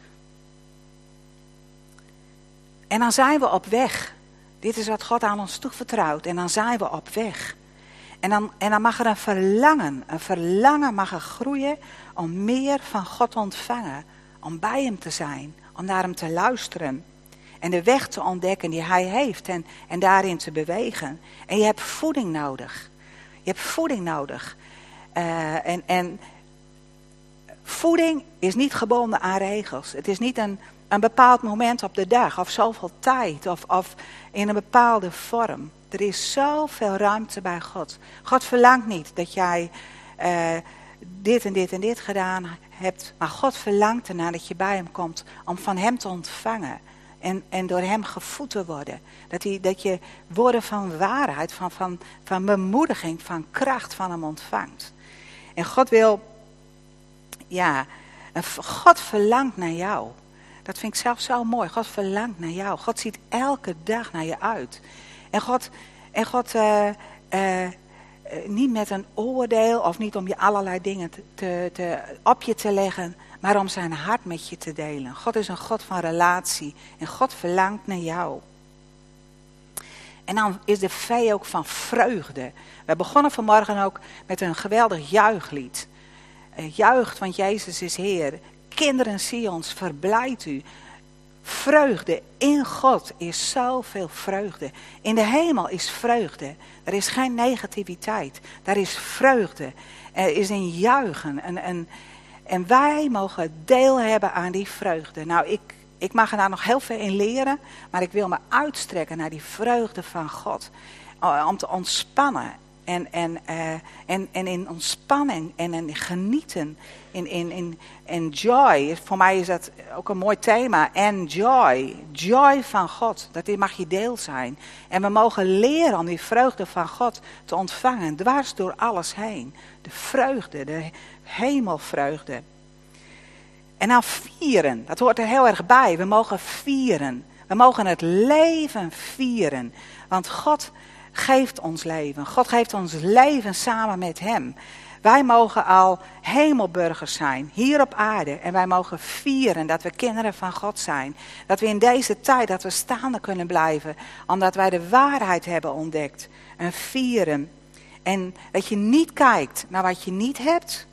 En dan zijn we op weg. Dit is wat God aan ons toevertrouwt. En dan zijn we op weg. En dan, en dan mag er een verlangen, een verlangen mag er groeien om meer van God te ontvangen. Om bij Hem te zijn, om naar Hem te luisteren. En de weg te ontdekken die Hij heeft en, en daarin te bewegen. En je hebt voeding nodig. Je hebt voeding nodig. Uh, en, en voeding is niet gebonden aan regels. Het is niet een, een bepaald moment op de dag of zoveel tijd of, of in een bepaalde vorm. Er is zoveel ruimte bij God. God verlangt niet dat jij uh, dit en dit en dit gedaan hebt. Maar God verlangt ernaar dat je bij hem komt om van hem te ontvangen. En, en door hem gevoed te worden. Dat, hij, dat je woorden van waarheid, van, van, van bemoediging, van kracht van hem ontvangt. En God wil, ja, God verlangt naar jou. Dat vind ik zelf zo mooi. God verlangt naar jou. God ziet elke dag naar je uit. En God, en God uh, uh, niet met een oordeel of niet om je allerlei dingen te, te, op je te leggen, maar om zijn hart met je te delen. God is een God van relatie en God verlangt naar jou. En dan is de vee ook van vreugde. We begonnen vanmorgen ook met een geweldig juichlied. juicht, want Jezus is Heer. Kinderen, zie ons, verblijd u. Vreugde in God is zoveel vreugde. In de hemel is vreugde. Er is geen negativiteit. Daar is vreugde. Er is een juichen. En, en, en wij mogen deel hebben aan die vreugde. Nou, ik, ik mag er daar nog heel veel in leren. Maar ik wil me uitstrekken naar die vreugde van God. Om te ontspannen. En, en, uh, en, en in ontspanning en in genieten in, in, in enjoy. Voor mij is dat ook een mooi thema. Enjoy. Joy van God. Dat mag je deel zijn. En we mogen leren om die vreugde van God te ontvangen. Dwars door alles heen. De vreugde, de hemelvreugde. En dan vieren. Dat hoort er heel erg bij. We mogen vieren. We mogen het leven vieren. Want God geeft ons leven. God geeft ons leven samen met Hem. Wij mogen al hemelburgers zijn, hier op aarde. En wij mogen vieren dat we kinderen van God zijn. Dat we in deze tijd, dat we staande kunnen blijven. Omdat wij de waarheid hebben ontdekt. En vieren. En dat je niet kijkt naar wat je niet hebt.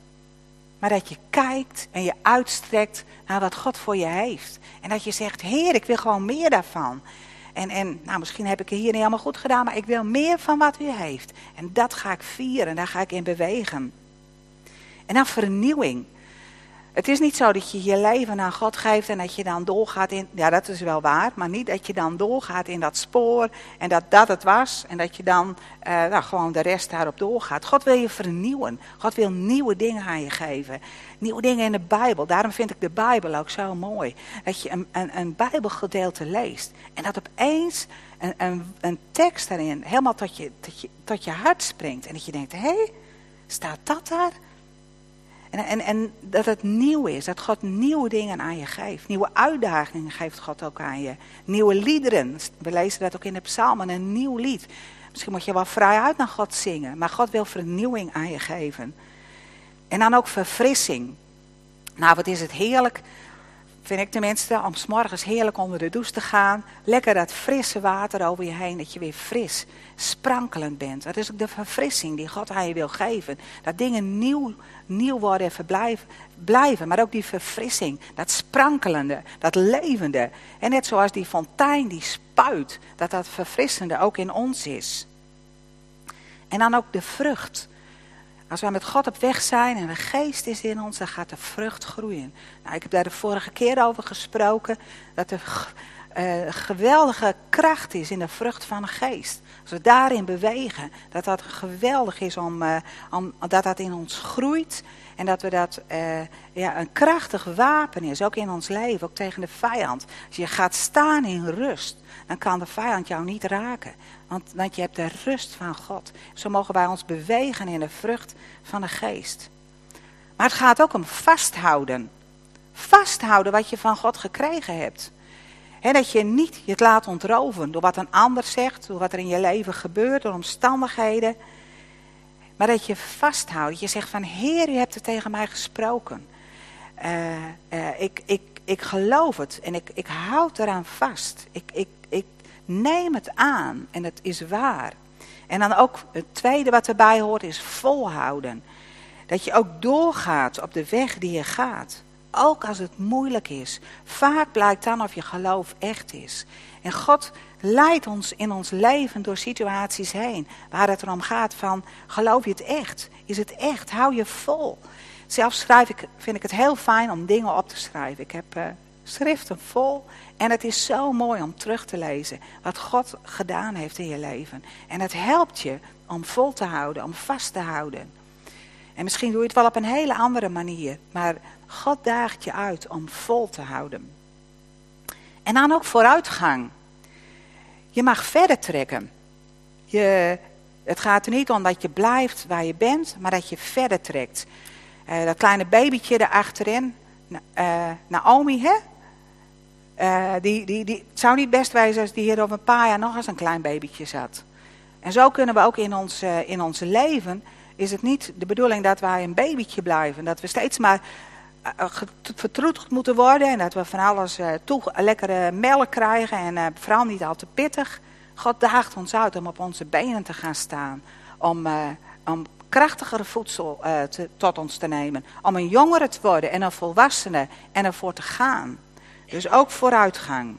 Maar dat je kijkt en je uitstrekt naar wat God voor je heeft. En dat je zegt, Heer, ik wil gewoon meer daarvan. En, en nou, misschien heb ik het hier niet allemaal goed gedaan, maar ik wil meer van wat u heeft. En dat ga ik vieren, daar ga ik in bewegen. En dan vernieuwing. Het is niet zo dat je je leven aan God geeft en dat je dan doorgaat in, ja dat is wel waar, maar niet dat je dan doorgaat in dat spoor en dat dat het was en dat je dan uh, nou, gewoon de rest daarop doorgaat. God wil je vernieuwen. God wil nieuwe dingen aan je geven. Nieuwe dingen in de Bijbel. Daarom vind ik de Bijbel ook zo mooi. Dat je een, een, een Bijbelgedeelte leest en dat opeens een, een, een tekst daarin helemaal tot je, tot, je, tot je hart springt. En dat je denkt, hé, hey, staat dat daar? En, en, en dat het nieuw is, dat God nieuwe dingen aan je geeft. Nieuwe uitdagingen geeft God ook aan je. Nieuwe liederen. We lezen dat ook in de psalmen, een nieuw lied. Misschien moet je wel vrij uit naar God zingen, maar God wil vernieuwing aan je geven. En dan ook verfrissing. Nou, wat is het heerlijk vind ik tenminste, om s'morgens heerlijk onder de douche te gaan. Lekker dat frisse water over je heen, dat je weer fris, sprankelend bent. Dat is ook de verfrissing die God aan je wil geven. Dat dingen nieuw, nieuw worden en verblijven, blijven. Maar ook die verfrissing, dat sprankelende, dat levende. En net zoals die fontein die spuit, dat dat verfrissende ook in ons is. En dan ook de vrucht. Als wij met God op weg zijn en de geest is in ons, dan gaat de vrucht groeien. Nou, ik heb daar de vorige keer over gesproken. Dat de, uh, geweldige kracht is in de vrucht van de geest. Als we daarin bewegen, dat dat geweldig is om, om dat dat in ons groeit. En dat we dat uh, ja, een krachtig wapen is, ook in ons leven, ook tegen de vijand. Als je gaat staan in rust, dan kan de vijand jou niet raken. Want, want je hebt de rust van God. Zo mogen wij ons bewegen in de vrucht van de geest. Maar het gaat ook om vasthouden. Vasthouden wat je van God gekregen hebt. He, dat je niet je laat ontroven door wat een ander zegt, door wat er in je leven gebeurt, door omstandigheden. Maar dat je vasthoudt, dat je zegt van Heer, u hebt het tegen mij gesproken. Uh, uh, ik, ik, ik geloof het en ik, ik houd eraan vast. Ik, ik, ik neem het aan en het is waar. En dan ook het tweede wat erbij hoort is volhouden. Dat je ook doorgaat op de weg die je gaat. Ook als het moeilijk is. Vaak blijkt dan of je geloof echt is. En God leidt ons in ons leven door situaties heen. Waar het erom gaat van, geloof je het echt? Is het echt? Hou je vol? Zelf schrijf ik, vind ik het heel fijn om dingen op te schrijven. Ik heb uh, schriften vol. En het is zo mooi om terug te lezen wat God gedaan heeft in je leven. En het helpt je om vol te houden, om vast te houden. En misschien doe je het wel op een hele andere manier. Maar God daagt je uit om vol te houden. En dan ook vooruitgang. Je mag verder trekken. Je, het gaat er niet om dat je blijft waar je bent, maar dat je verder trekt. Uh, dat kleine babytje daarachterin, uh, Naomi, hè? Uh, die, die, die, het zou niet best wezen als die hier over een paar jaar nog eens een klein babytje zat. En zo kunnen we ook in ons, in ons leven, is het niet de bedoeling dat wij een babytje blijven. Dat we steeds maar vertroeteld moeten worden en dat we van alles uh, toe lekkere melk krijgen en vooral niet al te pittig. God daagt ons uit om op onze benen te gaan staan, om, om krachtigere voedsel tot ons te nemen, om een jongere te worden en een volwassene en ervoor te gaan. Dus ook vooruitgang.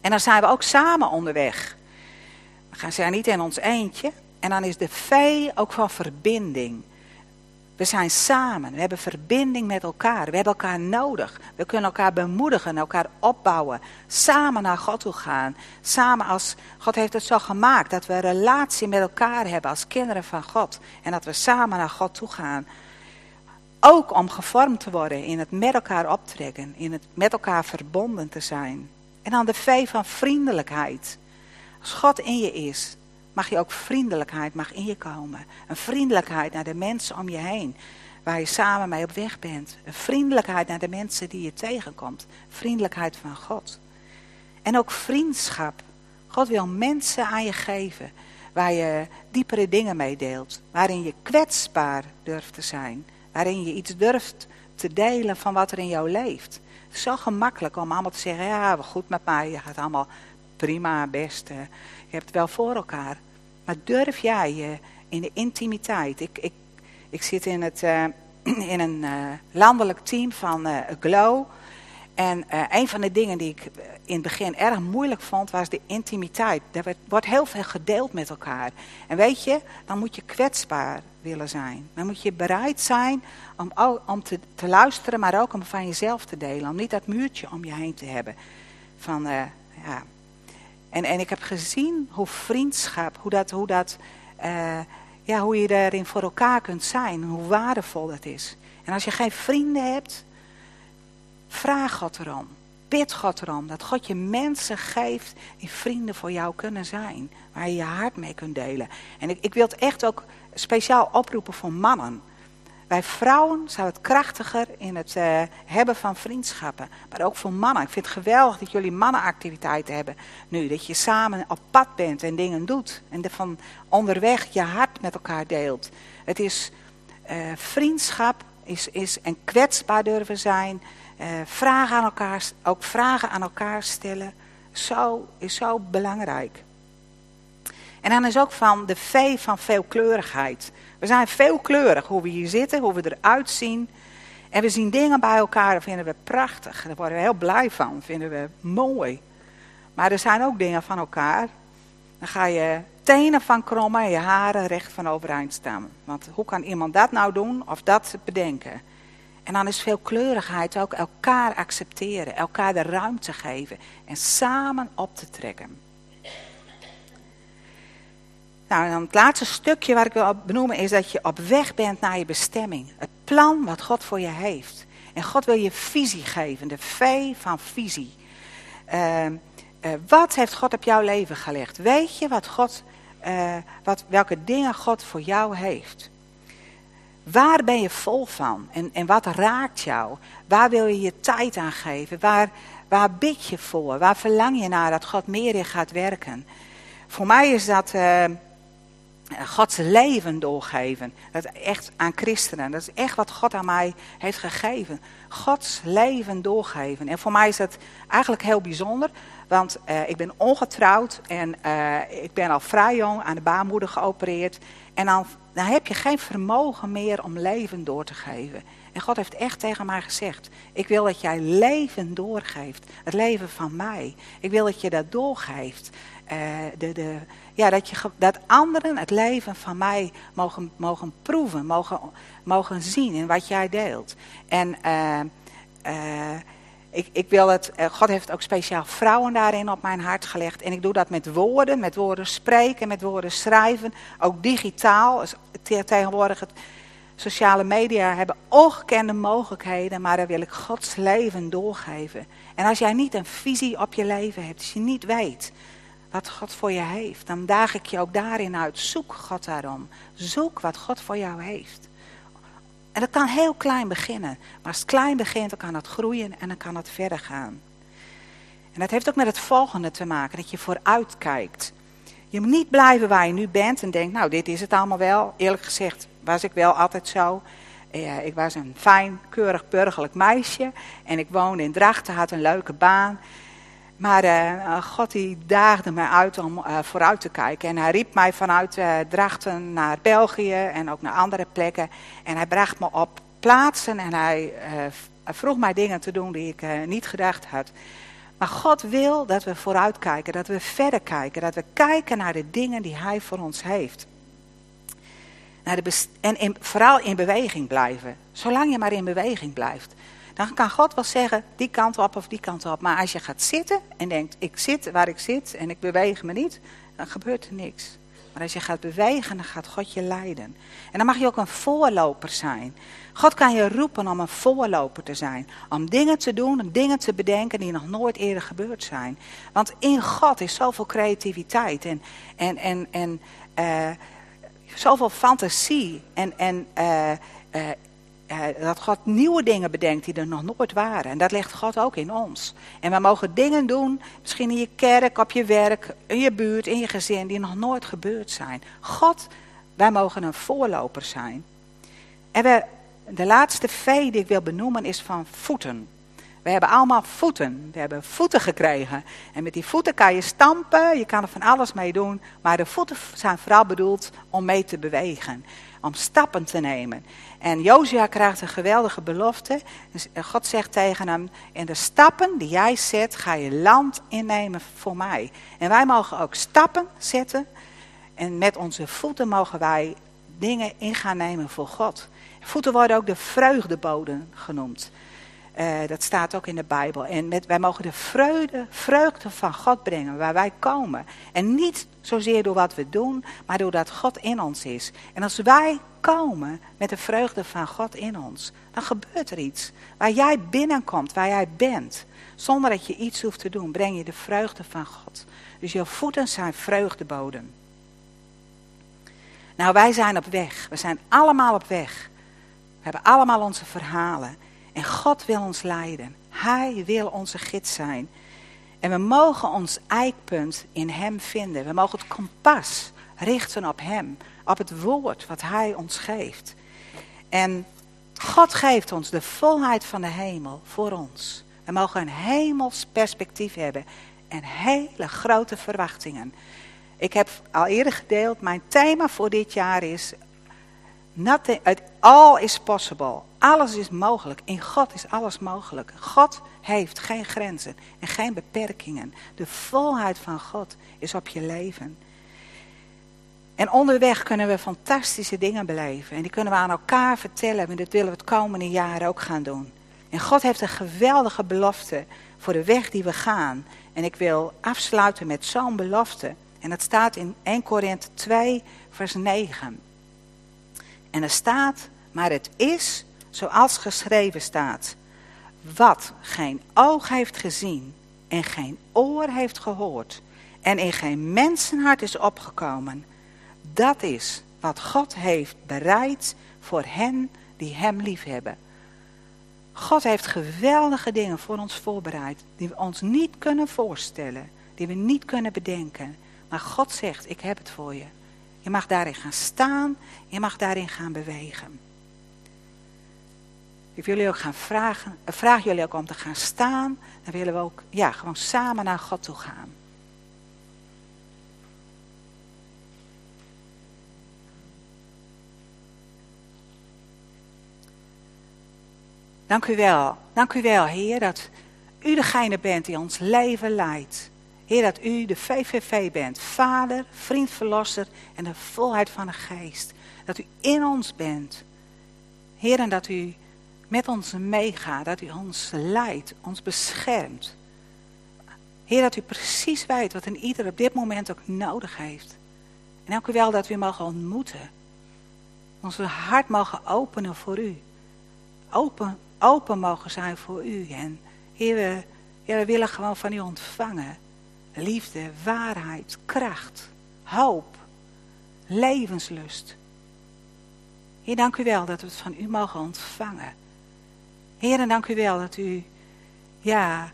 En dan zijn we ook samen onderweg. We gaan zijn niet in ons eentje. En dan is de vee ook van verbinding. We zijn samen, we hebben verbinding met elkaar, we hebben elkaar nodig. We kunnen elkaar bemoedigen, elkaar opbouwen, samen naar God toe gaan. Samen als, God heeft het zo gemaakt dat we een relatie met elkaar hebben als kinderen van God. En dat we samen naar God toe gaan. Ook om gevormd te worden in het met elkaar optrekken, in het met elkaar verbonden te zijn. En dan de V van vriendelijkheid. Als God in je is, mag je ook vriendelijkheid mag in je komen. Een vriendelijkheid naar de mensen om je heen. Waar je samen mee op weg bent. Een vriendelijkheid naar de mensen die je tegenkomt. Vriendelijkheid van God. En ook vriendschap. God wil mensen aan je geven. Waar je diepere dingen mee deelt. Waarin je kwetsbaar durft te zijn. Waarin je iets durft te delen van wat er in jou leeft. Het is zo gemakkelijk om allemaal te zeggen, ja, goed met mij, je gaat allemaal prima, best. Je hebt het wel voor elkaar. Maar durf jij je in de intimiteit. Ik, ik, ik zit in, het, uh, in een uh, landelijk team van uh, Glow. En een van de dingen die ik in het begin erg moeilijk vond, was de intimiteit. Er wordt heel veel gedeeld met elkaar. En weet je, dan moet je kwetsbaar willen zijn. Dan moet je bereid zijn om, om te, te luisteren, maar ook om van jezelf te delen. Om niet dat muurtje om je heen te hebben. Van, ja, en, en ik heb gezien hoe vriendschap, hoe, dat, hoe, dat, uh, ja, hoe je daarin voor elkaar kunt zijn. Hoe waardevol dat is. En als je geen vrienden hebt, vraag God erom. Bid God erom dat God je mensen geeft die vrienden voor jou kunnen zijn. Waar je je hart mee kunt delen. En ik, ik wil het echt ook speciaal oproepen voor mannen. Bij vrouwen zou het krachtiger in het uh, hebben van vriendschappen. Maar ook voor mannen. Ik vind het geweldig dat jullie mannenactiviteiten hebben nu. Dat je samen op pad bent en dingen doet. En van onderweg je hart met elkaar deelt. Het is uh, vriendschap is, is en kwetsbaar durven zijn. Uh, vragen aan elkaar, ook vragen aan elkaar stellen. Zo, is zo belangrijk. En dan is ook van de V van veelkleurigheid. We zijn veelkleurig hoe we hier zitten, hoe we eruit zien. En we zien dingen bij elkaar, dat vinden we prachtig. Daar worden we heel blij van, vinden we mooi. Maar er zijn ook dingen van elkaar. Dan ga je tenen van krommen en je haren recht van overeind staan. Want hoe kan iemand dat nou doen of dat bedenken? En dan is veelkleurigheid ook elkaar accepteren, elkaar de ruimte geven en samen op te trekken. Nou, dan het laatste stukje waar ik wil benoemen is dat je op weg bent naar je bestemming. Het plan wat God voor je heeft. En God wil je visie geven, de V van visie. Uh, wat heeft God op jouw leven gelegd? Weet je wat God, uh, wat, welke dingen God voor jou heeft? Waar ben je vol van? En, en wat raakt jou? Waar wil je je tijd aan geven? Waar, waar bid je voor? Waar verlang je naar dat God meer in gaat werken? Voor mij is dat uh, Gods leven doorgeven. Dat echt aan christenen. Dat is echt wat God aan mij heeft gegeven. Gods leven doorgeven. En voor mij is dat eigenlijk heel bijzonder. Want uh, ik ben ongetrouwd en uh, ik ben al vrij jong aan de baarmoeder geopereerd. En dan, dan heb je geen vermogen meer om leven door te geven. En God heeft echt tegen mij gezegd: Ik wil dat jij leven doorgeeft. Het leven van mij. Ik wil dat je dat doorgeeft. Uh, de, de, ja, dat, je, dat anderen het leven van mij mogen, mogen proeven, mogen, mogen zien in wat jij deelt. En ik, ik wil het, God heeft ook speciaal vrouwen daarin op mijn hart gelegd. En ik doe dat met woorden, met woorden spreken, met woorden schrijven. Ook digitaal. Tegenwoordig het, sociale media hebben ongekende mogelijkheden, maar daar wil ik Gods leven doorgeven. En als jij niet een visie op je leven hebt, als je niet weet wat God voor je heeft, dan daag ik je ook daarin uit. Zoek God daarom. Zoek wat God voor jou heeft. En dat kan heel klein beginnen. Maar als het klein begint, dan kan het groeien en dan kan het verder gaan. En dat heeft ook met het volgende te maken, dat je vooruit kijkt. Je moet niet blijven waar je nu bent en denkt, nou dit is het allemaal wel. Eerlijk gezegd was ik wel altijd zo. Eh, ik was een fijn, keurig, burgerlijk meisje. En ik woonde in Drachten, had een leuke baan. Maar uh, God die daagde mij uit om uh, vooruit te kijken. En hij riep mij vanuit Drachten naar België en ook naar andere plekken. En hij bracht me op plaatsen en hij vroeg mij dingen te doen die ik niet gedacht had. Maar God wil dat we vooruit kijken, dat we verder kijken. Dat we kijken naar de dingen die hij voor ons heeft. De en vooral in beweging blijven. Zolang je maar in beweging blijft. Dan kan God wel zeggen, die kant op of die kant op. Maar als je gaat zitten en denkt, ik zit waar ik zit en ik beweeg me niet, dan gebeurt er niks. Maar als je gaat bewegen, dan gaat God je leiden. En dan mag je ook een voorloper zijn. God kan je roepen om een voorloper te zijn. Om dingen te doen, dingen te bedenken die nog nooit eerder gebeurd zijn. Want in God is zoveel creativiteit en, en, en, en uh, zoveel fantasie. En, en uh, uh, dat God nieuwe dingen bedenkt die er nog nooit waren. En dat legt God ook in ons. En we mogen dingen doen, misschien in je kerk, op je werk, in je buurt, in je gezin, die nog nooit gebeurd zijn. God, wij mogen een voorloper zijn. En de laatste V die ik wil benoemen is van voeten. We hebben allemaal voeten. We hebben voeten gekregen. En met die voeten kan je stampen, je kan er van alles mee doen. Maar de voeten zijn vooral bedoeld om mee te bewegen. Om stappen te nemen. En Josia krijgt een geweldige belofte. Dus, eh, God zegt tegen hem, in de stappen die jij zet, ga je land innemen voor mij. En wij mogen ook stappen zetten. En met onze voeten mogen wij dingen in gaan nemen voor God. Voeten worden ook de vreugdeboden genoemd. Uh, dat staat ook in de Bijbel. En met, wij mogen de vreugde, vreugde van God brengen waar wij komen. En niet zozeer door wat we doen, maar doordat God in ons is. En als wij komen met de vreugde van God in ons, dan gebeurt er iets. Waar jij binnenkomt, waar jij bent, zonder dat je iets hoeft te doen, breng je de vreugde van God. Dus je voeten zijn vreugdeboden. Nou, wij zijn op weg. We zijn allemaal op weg. We hebben allemaal onze verhalen. En God wil ons leiden. Hij wil onze gids zijn. En we mogen ons eikpunt in Hem vinden. We mogen het kompas richten op Hem. Op het woord wat Hij ons geeft. En God geeft ons de volheid van de hemel voor ons. We mogen een hemels perspectief hebben. En hele grote verwachtingen. Ik heb al eerder gedeeld, mijn thema voor dit jaar is Nothing, all is possible. Alles is mogelijk. In God is alles mogelijk. God heeft geen grenzen en geen beperkingen. De volheid van God is op je leven. En onderweg kunnen we fantastische dingen beleven. En die kunnen we aan elkaar vertellen. En dat willen we het komende jaar ook gaan doen. En God heeft een geweldige belofte voor de weg die we gaan. En ik wil afsluiten met zo'n belofte. En dat staat in 1 Korinthe 2, vers 9. En er staat, maar het is zoals geschreven staat. Wat geen oog heeft gezien en geen oor heeft gehoord en in geen mensenhart is opgekomen. Dat is wat God heeft bereid voor hen die Hem liefhebben. God heeft geweldige dingen voor ons voorbereid die we ons niet kunnen voorstellen, die we niet kunnen bedenken. Maar God zegt, ik heb het voor je. Je mag daarin gaan staan, je mag daarin gaan bewegen. Ik jullie ook gaan vragen, eh, vraag jullie ook om te gaan staan. Dan willen we ook ja, gewoon samen naar God toe gaan. Dank u wel. Dank u wel, Heer, dat u degene bent die ons leven leidt. Heer, dat u de VVV bent. Vader, vriend, verlosser en de volheid van de geest. Dat u in ons bent. Heer, en dat u met ons meegaat. Dat u ons leidt, ons beschermt. Heer, dat u precies weet wat een ieder op dit moment ook nodig heeft. En dank u wel dat we u mogen ontmoeten. Onze hart mogen openen voor u. Open, open mogen zijn voor u. En Heer, we, we willen gewoon van u ontvangen. Liefde, waarheid, kracht, hoop, levenslust. Heer, dank u wel dat we het van u mogen ontvangen. Heer, en dank u wel dat u ja,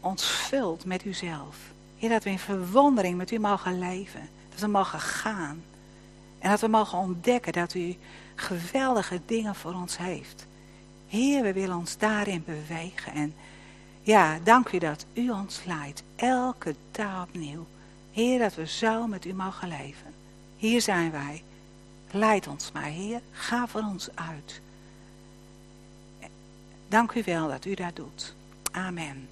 ons vult met uzelf. Heer, dat we in verwondering met u mogen leven. Dat we mogen gaan. En dat we mogen ontdekken dat u geweldige dingen voor ons heeft. Heer, we willen ons daarin bewegen. En ja, dank u dat u ons leidt. Elke dag opnieuw. Heer, dat we zo met u mogen leven. Hier zijn wij. Leid ons maar, Heer. Ga voor ons uit. Dank u wel dat u dat doet. Amen.